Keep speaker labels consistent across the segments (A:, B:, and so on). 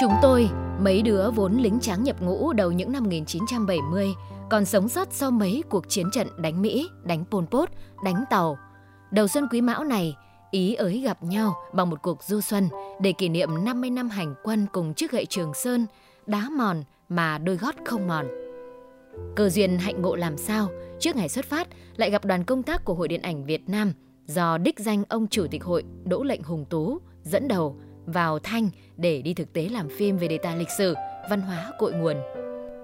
A: Chúng tôi, mấy đứa vốn lính tráng nhập ngũ đầu những năm 1970, còn sống sót sau mấy cuộc chiến trận đánh Mỹ, đánh Pol Pot, đánh Tàu. Đầu xuân quý mão này, ý ới gặp nhau bằng một cuộc du xuân để kỷ niệm 50 năm hành quân cùng chiếc gậy Trường Sơn, đá mòn mà đôi gót không mòn. Cơ duyên hạnh ngộ làm sao, trước ngày xuất phát lại gặp đoàn công tác của Hội Điện ảnh Việt Nam do đích danh ông Chủ tịch Hội Đỗ Lệnh Hùng Tú dẫn đầu vào Thanh để đi thực tế làm phim về đề tài lịch sử, văn hóa cội nguồn.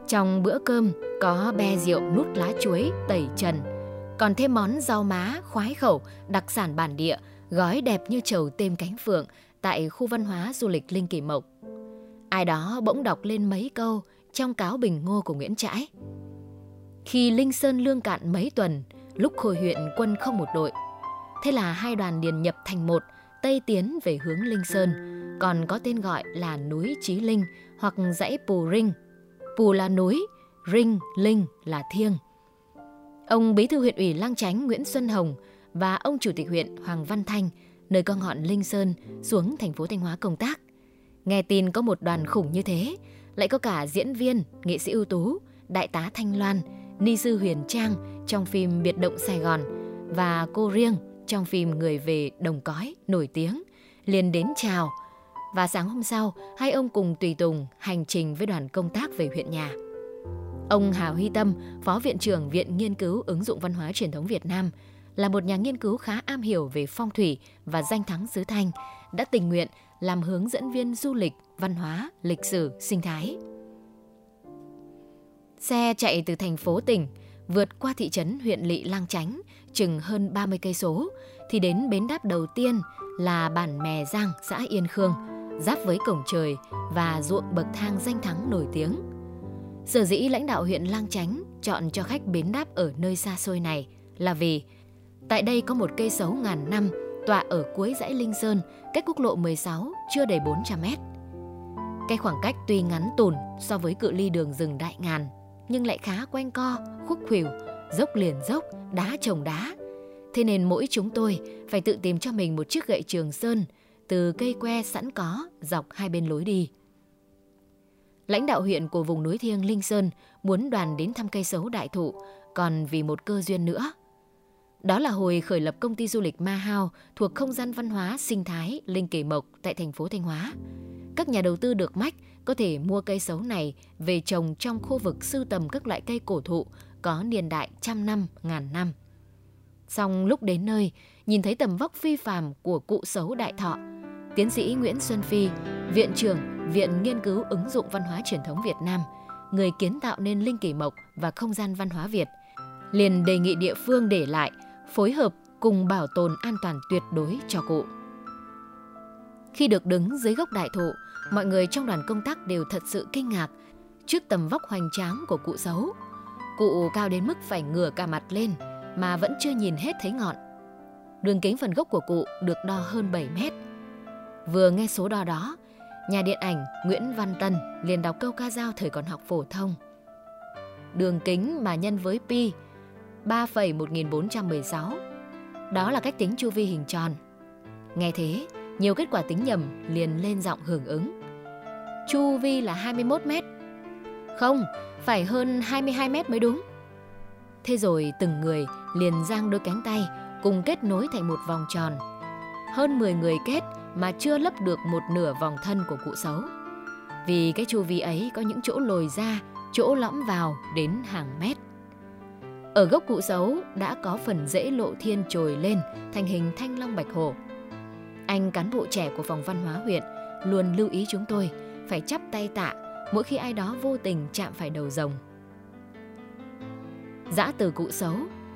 A: Trong bữa cơm có be rượu nút lá chuối tẩy trần, còn thêm món rau má khoái khẩu đặc sản bản địa gói đẹp như trầu têm cánh phượng tại khu văn hóa du lịch Linh Kỳ Mộc. Ai đó bỗng đọc lên mấy câu trong cáo bình ngô của Nguyễn Trãi. Khi Linh Sơn lương cạn mấy tuần, lúc khôi huyện quân không một đội. Thế là hai đoàn liền nhập thành một, Tây tiến về hướng Linh Sơn, còn có tên gọi là núi Chí Linh hoặc dãy Pù Rinh. Pù là núi, Rinh, Linh là thiêng. Ông Bí thư huyện ủy Lang Chánh Nguyễn Xuân Hồng và ông Chủ tịch huyện Hoàng Văn Thanh, nơi con ngọn Linh Sơn, xuống thành phố Thanh Hóa công tác. Nghe tin có một đoàn khủng như thế, lại có cả diễn viên, nghệ sĩ ưu tú, đại tá Thanh Loan, ni sư Huyền Trang trong phim Biệt động Sài Gòn và cô riêng trong phim Người về Đồng Cói nổi tiếng, liền đến chào. Và sáng hôm sau, hai ông cùng tùy tùng hành trình với đoàn công tác về huyện nhà. Ông Hà Huy Tâm, Phó Viện trưởng Viện Nghiên cứu ứng dụng văn hóa truyền thống Việt Nam, là một nhà nghiên cứu khá am hiểu về phong thủy và danh thắng xứ Thanh, đã tình nguyện làm hướng dẫn viên du lịch, văn hóa, lịch sử, sinh thái. Xe chạy từ thành phố tỉnh, vượt qua thị trấn huyện Lị Lang Chánh, chừng hơn 30 cây số thì đến bến đáp đầu tiên là bản Mè Giang, xã Yên Khương, giáp với cổng trời và ruộng bậc thang danh thắng nổi tiếng. Sở dĩ lãnh đạo huyện Lang Chánh chọn cho khách bến đáp ở nơi xa xôi này là vì tại đây có một cây sấu ngàn năm tọa ở cuối dãy Linh Sơn, cách quốc lộ 16 chưa đầy 400 mét. Cái khoảng cách tuy ngắn tùn so với cự ly đường rừng đại ngàn, nhưng lại khá quanh co, khúc khuỷu, dốc liền dốc, đá chồng đá. Thế nên mỗi chúng tôi phải tự tìm cho mình một chiếc gậy trường sơn từ cây que sẵn có dọc hai bên lối đi. Lãnh đạo huyện của vùng núi thiêng Linh Sơn muốn đoàn đến thăm cây sấu đại thụ, còn vì một cơ duyên nữa. Đó là hồi khởi lập công ty du lịch Ma Hao thuộc không gian văn hóa sinh thái Linh Kỳ Mộc tại thành phố Thanh Hóa. Các nhà đầu tư được mách có thể mua cây sấu này về trồng trong khu vực sưu tầm các loại cây cổ thụ có niên đại trăm năm, ngàn năm. Xong lúc đến nơi, nhìn thấy tầm vóc phi phàm của cụ sấu đại thọ, tiến sĩ Nguyễn Xuân Phi, Viện trưởng Viện Nghiên cứu ứng dụng văn hóa truyền thống Việt Nam, người kiến tạo nên Linh Kỳ Mộc và không gian văn hóa Việt, liền đề nghị địa phương để lại, phối hợp cùng bảo tồn an toàn tuyệt đối cho cụ. Khi được đứng dưới gốc đại thụ, mọi người trong đoàn công tác đều thật sự kinh ngạc trước tầm vóc hoành tráng của cụ xấu. Cụ cao đến mức phải ngửa cả mặt lên mà vẫn chưa nhìn hết thấy ngọn. Đường kính phần gốc của cụ được đo hơn 7 mét. Vừa nghe số đo đó, nhà điện ảnh Nguyễn Văn Tân liền đọc câu ca dao thời còn học phổ thông. Đường kính mà nhân với pi 3,1416. Đó là cách tính chu vi hình tròn. Nghe thế, nhiều kết quả tính nhầm liền lên giọng hưởng ứng. Chu vi là 21 mét. Không, phải hơn 22 mét mới đúng. Thế rồi từng người liền giang đôi cánh tay cùng kết nối thành một vòng tròn. Hơn 10 người kết mà chưa lấp được một nửa vòng thân của cụ xấu. Vì cái chu vi ấy có những chỗ lồi ra, chỗ lõm vào đến hàng mét. Ở gốc cụ xấu đã có phần rễ lộ thiên trồi lên thành hình thanh long bạch hổ. Anh cán bộ trẻ của phòng văn hóa huyện luôn lưu ý chúng tôi phải chắp tay tạ mỗi khi ai đó vô tình chạm phải đầu rồng. Giã từ cụ xấu,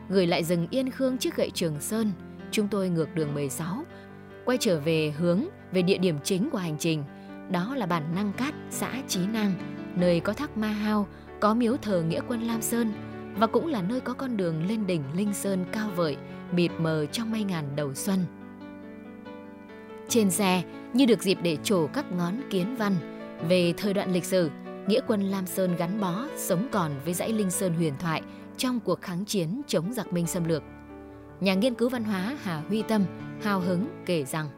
A: gửi lại rừng Yên Khương trước gậy Trường Sơn, chúng tôi ngược đường 16, quay trở về hướng về địa điểm chính của hành trình, đó là bản Năng Cát, xã Chí Năng, nơi có thác Ma Hao, có miếu thờ nghĩa quân Lam Sơn và cũng là nơi có con đường lên đỉnh Linh Sơn cao vợi, mịt mờ trong mây ngàn đầu xuân. Trên xe như được dịp để trổ các ngón kiến văn về thời đoạn lịch sử, nghĩa quân Lam Sơn gắn bó, sống còn với dãy Linh Sơn huyền thoại trong cuộc kháng chiến chống giặc Minh xâm lược. Nhà nghiên cứu văn hóa Hà Huy Tâm hào hứng kể rằng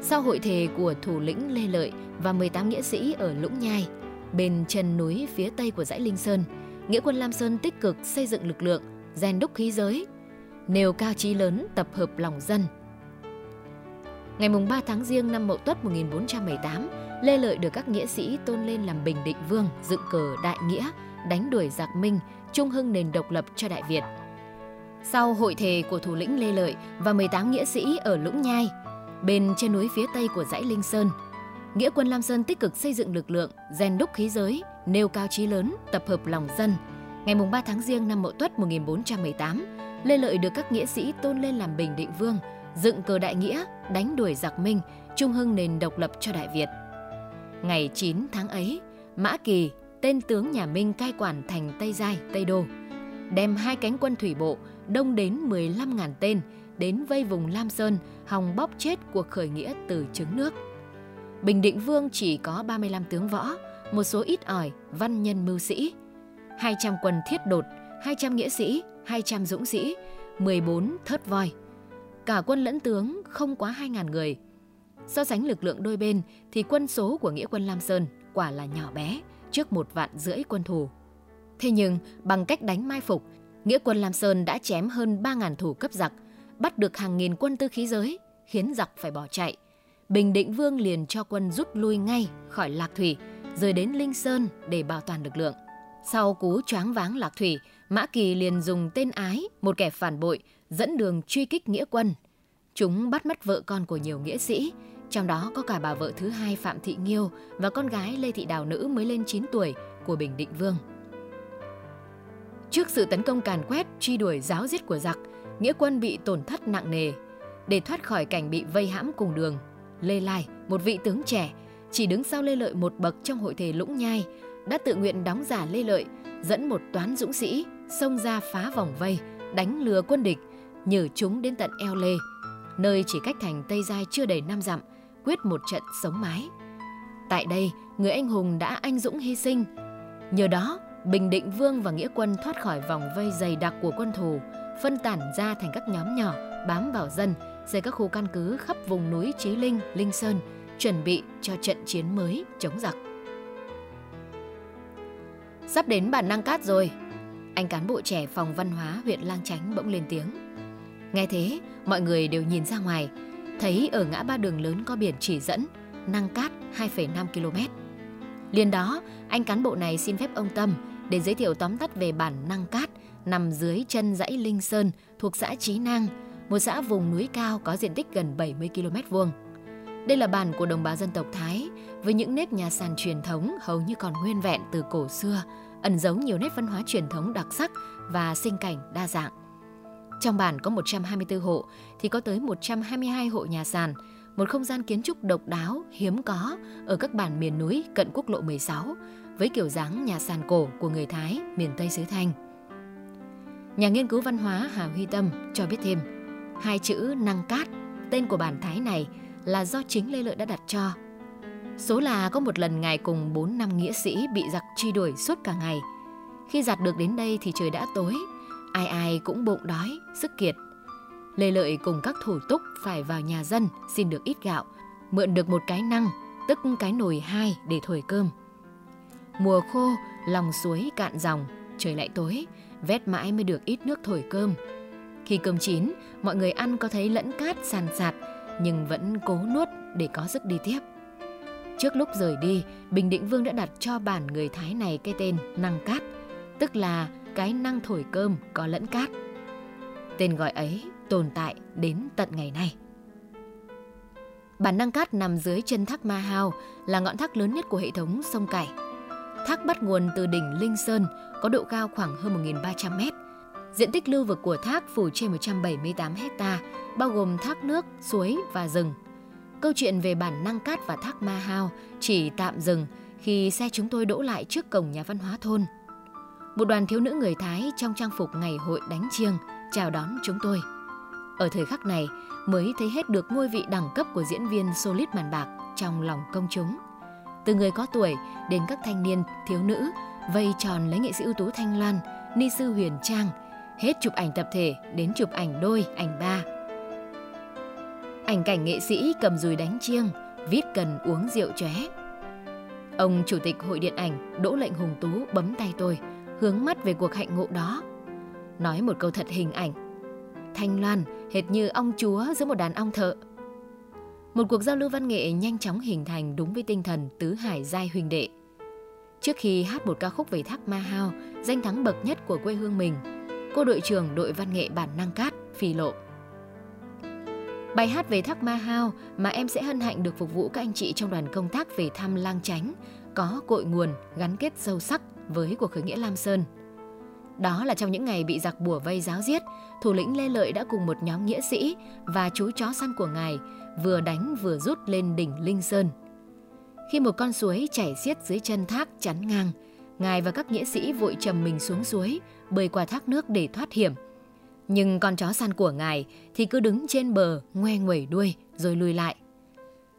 A: Sau hội thề của thủ lĩnh Lê Lợi và 18 nghĩa sĩ ở Lũng Nhai, bên chân núi phía tây của dãy Linh Sơn, Nghĩa quân Lam Sơn tích cực xây dựng lực lượng, rèn đúc khí giới, nêu cao chí lớn tập hợp lòng dân. Ngày 3 tháng Giêng năm Mậu Tuất 1478, Lê Lợi được các nghĩa sĩ tôn lên làm Bình Định Vương, dựng cờ Đại Nghĩa, đánh đuổi giặc Minh, trung hưng nền độc lập cho Đại Việt. Sau hội thề của thủ lĩnh Lê Lợi và 18 nghĩa sĩ ở Lũng Nhai, bên trên núi phía tây của dãy Linh Sơn, Nghĩa quân Lam Sơn tích cực xây dựng lực lượng, rèn đúc khí giới, nêu cao chí lớn, tập hợp lòng dân. Ngày 3 tháng Giêng năm Mậu Tuất 1418, Lê Lợi được các nghĩa sĩ tôn lên làm Bình Định Vương, dựng cờ đại nghĩa, đánh đuổi giặc Minh, trung hưng nền độc lập cho Đại Việt. Ngày 9 tháng ấy, Mã Kỳ, tên tướng nhà Minh cai quản thành Tây Giai, Tây Đô, đem hai cánh quân thủy bộ đông đến 15.000 tên đến vây vùng Lam Sơn, hòng bóp chết cuộc khởi nghĩa từ trứng nước. Bình Định Vương chỉ có 35 tướng võ, một số ít ỏi văn nhân mưu sĩ, 200 quân thiết đột, 200 nghĩa sĩ, 200 dũng sĩ, 14 thớt voi. Cả quân lẫn tướng không quá 2.000 người. So sánh lực lượng đôi bên thì quân số của nghĩa quân Lam Sơn quả là nhỏ bé trước một vạn rưỡi quân thù. Thế nhưng bằng cách đánh mai phục, nghĩa quân Lam Sơn đã chém hơn 3.000 thủ cấp giặc, bắt được hàng nghìn quân tư khí giới, khiến giặc phải bỏ chạy. Bình Định Vương liền cho quân rút lui ngay khỏi Lạc Thủy, rồi đến Linh Sơn để bảo toàn lực lượng. Sau cú choáng váng Lạc Thủy, Mã Kỳ liền dùng tên ái, một kẻ phản bội, dẫn đường truy kích nghĩa quân. Chúng bắt mất vợ con của nhiều nghĩa sĩ, trong đó có cả bà vợ thứ hai Phạm Thị Nghiêu và con gái Lê Thị Đào Nữ mới lên 9 tuổi của Bình Định Vương. Trước sự tấn công càn quét, truy đuổi giáo giết của giặc, nghĩa quân bị tổn thất nặng nề. Để thoát khỏi cảnh bị vây hãm cùng đường, Lê Lai, một vị tướng trẻ, chỉ đứng sau Lê Lợi một bậc trong hội thề Lũng Nhai, đã tự nguyện đóng giả Lê Lợi, dẫn một toán dũng sĩ xông ra phá vòng vây, đánh lừa quân địch, nhử chúng đến tận eo Lê, nơi chỉ cách thành Tây Giai chưa đầy năm dặm, quyết một trận sống mái. Tại đây, người anh hùng đã anh dũng hy sinh. Nhờ đó, Bình Định Vương và Nghĩa quân thoát khỏi vòng vây dày đặc của quân thù, phân tản ra thành các nhóm nhỏ, bám vào dân, xây các khu căn cứ khắp vùng núi Chí Linh, Linh Sơn, chuẩn bị cho trận chiến mới chống giặc. Sắp đến bản Năng Cát rồi, anh cán bộ trẻ phòng văn hóa huyện Lang Chánh bỗng lên tiếng. Nghe thế, mọi người đều nhìn ra ngoài, thấy ở ngã ba đường lớn có biển chỉ dẫn Năng Cát 2,5 km. Liên đó, anh cán bộ này xin phép ông Tâm để giới thiệu tóm tắt về bản Năng Cát nằm dưới chân dãy Linh Sơn thuộc xã Chí Nang, một xã vùng núi cao có diện tích gần 70 km vuông. Đây là bản của đồng bào dân tộc Thái với những nếp nhà sàn truyền thống hầu như còn nguyên vẹn từ cổ xưa, ẩn giấu nhiều nét văn hóa truyền thống đặc sắc và sinh cảnh đa dạng. Trong bản có 124 hộ thì có tới 122 hộ nhà sàn, một không gian kiến trúc độc đáo, hiếm có ở các bản miền núi cận quốc lộ 16 với kiểu dáng nhà sàn cổ của người Thái miền Tây xứ Thanh. Nhà nghiên cứu văn hóa Hà Huy Tâm cho biết thêm, hai chữ năng cát, tên của bản Thái này là do chính Lê Lợi đã đặt cho. Số là có một lần ngài cùng 4 năm nghĩa sĩ bị giặc truy đuổi suốt cả ngày. Khi giặt được đến đây thì trời đã tối, ai ai cũng bụng đói, sức kiệt. Lê Lợi cùng các thủ túc phải vào nhà dân xin được ít gạo, mượn được một cái năng, tức cái nồi hai để thổi cơm. Mùa khô, lòng suối cạn dòng, trời lại tối, vét mãi mới được ít nước thổi cơm. Khi cơm chín, mọi người ăn có thấy lẫn cát sàn sạt, nhưng vẫn cố nuốt để có sức đi tiếp. Trước lúc rời đi, Bình Định Vương đã đặt cho bản người Thái này cái tên năng cát, tức là cái năng thổi cơm có lẫn cát. Tên gọi ấy tồn tại đến tận ngày nay. Bản Năng Cát nằm dưới chân thác Ma Hao, là ngọn thác lớn nhất của hệ thống sông Cải. Thác bắt nguồn từ đỉnh Linh Sơn, có độ cao khoảng hơn 1.300 mét. Diện tích lưu vực của thác phủ trên 178 hecta, bao gồm thác nước, suối và rừng. Câu chuyện về bản Năng Cát và thác Ma Hao chỉ tạm dừng khi xe chúng tôi đỗ lại trước cổng nhà văn hóa thôn. Một đoàn thiếu nữ người Thái trong trang phục ngày hội đánh chiêng chào đón chúng tôi. Ở thời khắc này mới thấy hết được ngôi vị đẳng cấp của diễn viên Solid màn bạc trong lòng công chúng. Từ người có tuổi đến các thanh niên, thiếu nữ vây tròn lấy nghệ sĩ ưu tú Thanh Loan, ni sư Huyền Trang, hết chụp ảnh tập thể đến chụp ảnh đôi, ảnh ba. Ảnh cảnh nghệ sĩ cầm dùi đánh chiêng, viết cần uống rượu chóe. Ông chủ tịch hội điện ảnh Đỗ Lệnh Hùng Tú bấm tay tôi, hướng mắt về cuộc hạnh ngộ đó. Nói một câu thật hình ảnh. Thanh Loan hệt như ong chúa giữa một đàn ong thợ. Một cuộc giao lưu văn nghệ nhanh chóng hình thành đúng với tinh thần tứ hải giai huỳnh đệ. Trước khi hát một ca khúc về Thác Ma Hao, danh thắng bậc nhất của quê hương mình, cô đội trưởng đội văn nghệ bản năng cát phì lộ. Bài hát về Thác Ma Hao mà em sẽ hân hạnh được phục vụ các anh chị trong đoàn công tác về thăm Lang Chánh, có cội nguồn gắn kết sâu sắc với cuộc khởi nghĩa Lam Sơn. Đó là trong những ngày bị giặc bùa vây giáo giết, thủ lĩnh Lê Lợi đã cùng một nhóm nghĩa sĩ và chú chó săn của ngài vừa đánh vừa rút lên đỉnh Linh Sơn. Khi một con suối chảy xiết dưới chân thác chắn ngang, ngài và các nghĩa sĩ vội trầm mình xuống suối, bơi qua thác nước để thoát hiểm. Nhưng con chó săn của ngài thì cứ đứng trên bờ, ngoe nguẩy đuôi rồi lùi lại.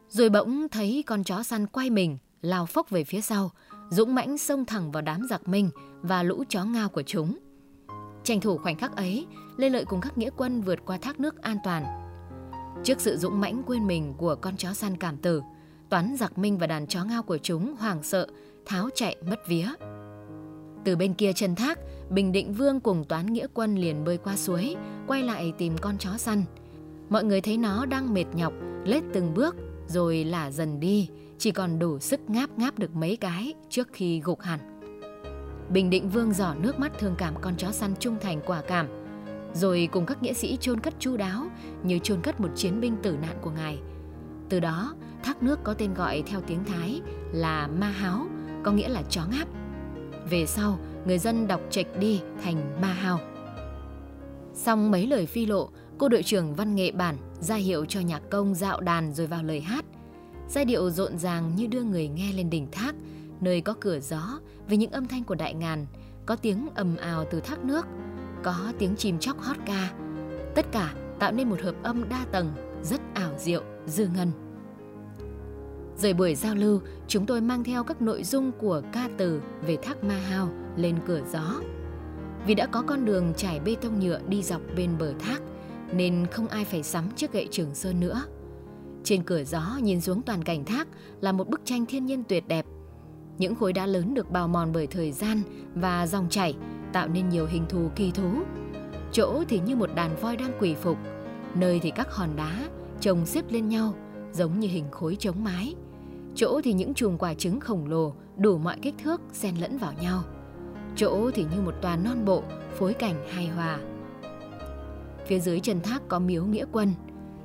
A: Rồi bỗng thấy con chó săn quay mình, lao phốc về phía sau, dũng mãnh xông thẳng vào đám giặc minh và lũ chó ngao của chúng. Tranh thủ khoảnh khắc ấy, Lê Lợi cùng các nghĩa quân vượt qua thác nước an toàn. Trước sự dũng mãnh quên mình của con chó săn cảm tử, toán giặc minh và đàn chó ngao của chúng hoảng sợ, tháo chạy mất vía. Từ bên kia chân thác, Bình Định Vương cùng toán nghĩa quân liền bơi qua suối, quay lại tìm con chó săn. Mọi người thấy nó đang mệt nhọc, lết từng bước, rồi lả dần đi, chỉ còn đủ sức ngáp ngáp được mấy cái trước khi gục hẳn. Bình Định Vương giỏ nước mắt thương cảm con chó săn trung thành quả cảm, rồi cùng các nghĩa sĩ chôn cất chu đáo như chôn cất một chiến binh tử nạn của ngài. Từ đó, thác nước có tên gọi theo tiếng Thái là Ma Háo, có nghĩa là chó ngáp. Về sau, người dân đọc trạch đi thành Ma Hào. Xong mấy lời phi lộ, cô đội trưởng văn nghệ bản ra hiệu cho nhạc công dạo đàn rồi vào lời hát. Giai điệu rộn ràng như đưa người nghe lên đỉnh thác, nơi có cửa gió với những âm thanh của đại ngàn, có tiếng ầm ào từ thác nước, có tiếng chim chóc hót ca. Tất cả tạo nên một hợp âm đa tầng, rất ảo diệu, dư ngân. Rời buổi giao lưu, chúng tôi mang theo các nội dung của ca từ về thác Ma Hao lên cửa gió. Vì đã có con đường trải bê tông nhựa đi dọc bên bờ thác, nên không ai phải sắm chiếc gậy Trường Sơn nữa. Trên cửa gió nhìn xuống toàn cảnh thác là một bức tranh thiên nhiên tuyệt đẹp. Những khối đá lớn được bào mòn bởi thời gian và dòng chảy tạo nên nhiều hình thù kỳ thú. Chỗ thì như một đàn voi đang quỳ phục, nơi thì các hòn đá chồng xếp lên nhau giống như hình khối chống mái. Chỗ thì những chùm quả trứng khổng lồ đủ mọi kích thước xen lẫn vào nhau. Chỗ thì như một tòa non bộ phối cảnh hài hòa. Phía dưới chân thác có miếu nghĩa quân.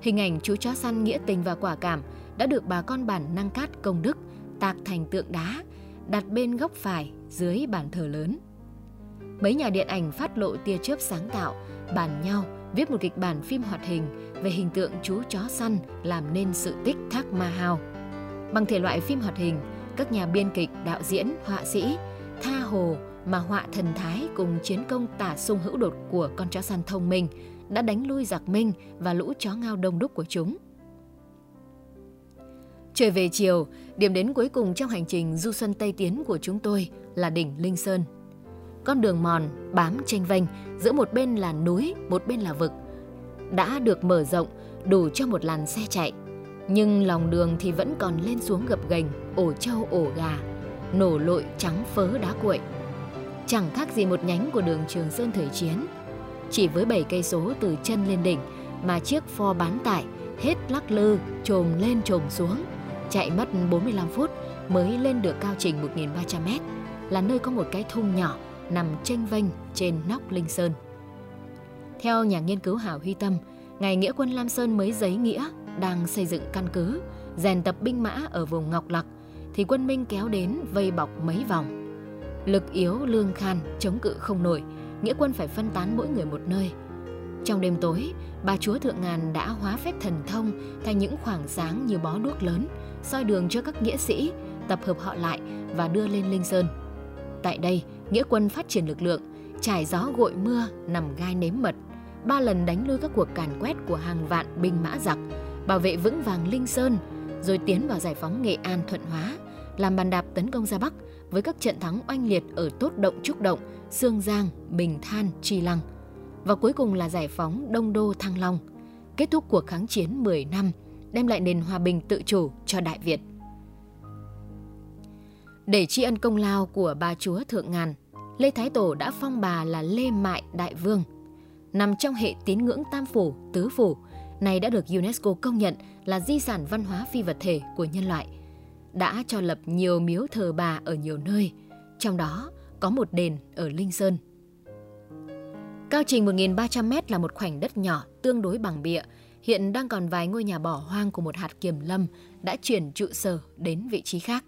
A: Hình ảnh chú chó săn nghĩa tình và quả cảm đã được bà con bản năng cát công đức tạc thành tượng đá đặt bên góc phải dưới bàn thờ lớn. Mấy nhà điện ảnh phát lộ tia chớp sáng tạo, bàn nhau viết một kịch bản phim hoạt hình về hình tượng chú chó săn làm nên sự tích Thác Ma hào Bằng thể loại phim hoạt hình, các nhà biên kịch, đạo diễn, họa sĩ tha hồ mà họa thần thái cùng chiến công tả sung hữu đột của con chó săn thông minh đã đánh lui giặc Minh và lũ chó ngao đông đúc của chúng. Trời về chiều, điểm đến cuối cùng trong hành trình du xuân Tây Tiến của chúng tôi là đỉnh Linh Sơn. Con đường mòn bám tranh vênh giữa một bên là núi, một bên là vực. Đã được mở rộng đủ cho một làn xe chạy. Nhưng lòng đường thì vẫn còn lên xuống gập ghềnh, ổ trâu ổ gà, nổ lội trắng phớ đá cuội. Chẳng khác gì một nhánh của đường Trường Sơn thời chiến. Chỉ với 7 cây số từ chân lên đỉnh mà chiếc pho bán tải hết lắc lư, trồm lên trồm xuống, chạy mất 45 phút mới lên được cao trình 1.300 mét, là nơi có một cái thung nhỏ nằm tranh vênh trên nóc Linh Sơn. Theo nhà nghiên cứu Hảo Huy Tâm, ngày nghĩa quân Lam Sơn mới giấy nghĩa đang xây dựng căn cứ, rèn tập binh mã ở vùng Ngọc Lặc, thì quân Minh kéo đến vây bọc mấy vòng. Lực yếu lương khan, chống cự không nổi, nghĩa quân phải phân tán mỗi người một nơi. Trong đêm tối, bà chúa Thượng Ngàn đã hóa phép thần thông thành những khoảng sáng như bó đuốc lớn, soi đường cho các nghĩa sĩ, tập hợp họ lại và đưa lên Linh Sơn. Tại đây, nghĩa quân phát triển lực lượng, trải gió gội mưa, nằm gai nếm mật, ba lần đánh lui các cuộc càn quét của hàng vạn binh mã giặc, bảo vệ vững vàng Linh Sơn, rồi tiến vào giải phóng Nghệ An Thuận Hóa, làm bàn đạp tấn công ra Bắc với các trận thắng oanh liệt ở Tốt Động Trúc Động, Sương Giang, Bình Than, Tri Lăng. Và cuối cùng là giải phóng Đông Đô Thăng Long. kết thúc cuộc kháng chiến 10 năm, đem lại nền hòa bình tự chủ cho Đại Việt. Để tri ân công lao của bà chúa Thượng Ngàn, Lê Thái Tổ đã phong bà là Lê Mại Đại Vương. Nằm trong hệ tín ngưỡng Tam Phủ, Tứ Phủ, này đã được UNESCO công nhận là di sản văn hóa phi vật thể của nhân loại. Đã cho lập nhiều miếu thờ bà ở nhiều nơi, trong đó có một đền ở Linh Sơn. Cao trình 1.300m là một khoảnh đất nhỏ tương đối bằng bịa, hiện đang còn vài ngôi nhà bỏ hoang của một hạt kiềm lâm đã chuyển trụ sở đến vị trí khác.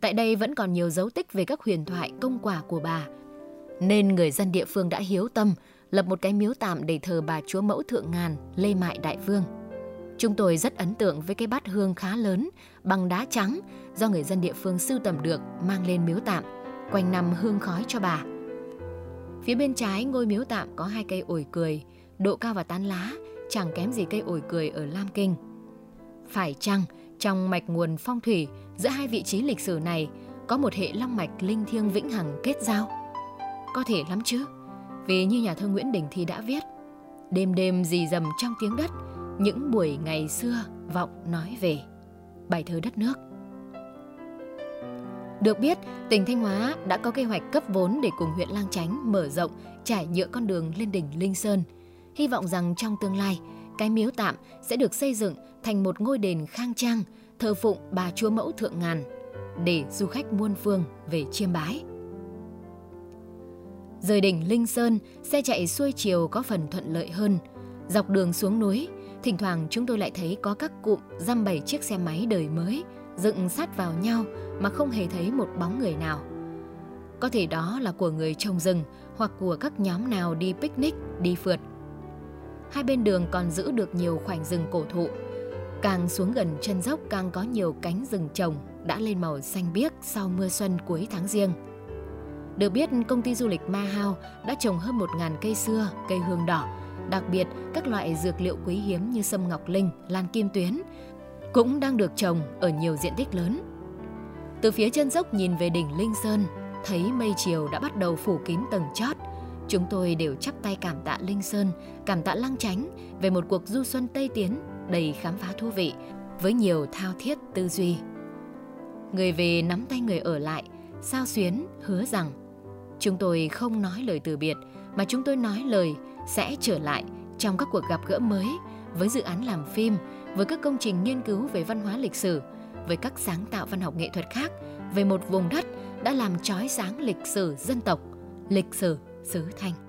A: Tại đây vẫn còn nhiều dấu tích về các huyền thoại công quả của bà, nên người dân địa phương đã hiếu tâm lập một cái miếu tạm để thờ bà chúa mẫu thượng ngàn Lê Mại Đại Vương. Chúng tôi rất ấn tượng với cái bát hương khá lớn bằng đá trắng do người dân địa phương sưu tầm được mang lên miếu tạm, quanh năm hương khói cho bà. Phía bên trái ngôi miếu tạm có hai cây ổi cười, độ cao và tán lá chẳng kém gì cây ổi cười ở Lam Kinh. Phải chăng trong mạch nguồn phong thủy giữa hai vị trí lịch sử này có một hệ long mạch linh thiêng vĩnh hằng kết giao? Có thể lắm chứ, vì như nhà thơ Nguyễn Đình Thi đã viết, đêm đêm dì dầm trong tiếng đất, những buổi ngày xưa vọng nói về. Bài thơ đất nước. Được biết, tỉnh Thanh Hóa đã có kế hoạch cấp vốn để cùng huyện Lang Chánh mở rộng, trải nhựa con đường lên đỉnh Linh Sơn. Hy vọng rằng trong tương lai, cái miếu tạm sẽ được xây dựng thành một ngôi đền khang trang, thờ phụng bà chúa mẫu thượng ngàn, để du khách muôn phương về chiêm bái. Rời đỉnh Linh Sơn, xe chạy xuôi chiều có phần thuận lợi hơn. Dọc đường xuống núi, thỉnh thoảng chúng tôi lại thấy có các cụm dăm bảy chiếc xe máy đời mới dựng sát vào nhau mà không hề thấy một bóng người nào. Có thể đó là của người trồng rừng hoặc của các nhóm nào đi picnic, đi phượt. Hai bên đường còn giữ được nhiều khoảnh rừng cổ thụ. Càng xuống gần chân dốc càng có nhiều cánh rừng trồng đã lên màu xanh biếc sau mưa xuân cuối tháng riêng. Được biết, công ty du lịch Ma Hao đã trồng hơn 1.000 cây xưa, cây hương đỏ, đặc biệt các loại dược liệu quý hiếm như sâm ngọc linh, lan kim tuyến cũng đang được trồng ở nhiều diện tích lớn. Từ phía chân dốc nhìn về đỉnh Linh Sơn, thấy mây chiều đã bắt đầu phủ kín tầng chót. Chúng tôi đều chắp tay cảm tạ Linh Sơn, cảm tạ Lăng Chánh về một cuộc du xuân Tây Tiến đầy khám phá thú vị với nhiều thao thiết tư duy. Người về nắm tay người ở lại, sao xuyến hứa rằng Chúng tôi không nói lời từ biệt mà chúng tôi nói lời sẽ trở lại trong các cuộc gặp gỡ mới với dự án làm phim, với các công trình nghiên cứu về văn hóa lịch sử, với các sáng tạo văn học nghệ thuật khác về một vùng đất đã làm trói sáng lịch sử dân tộc, lịch sử xứ Thanh.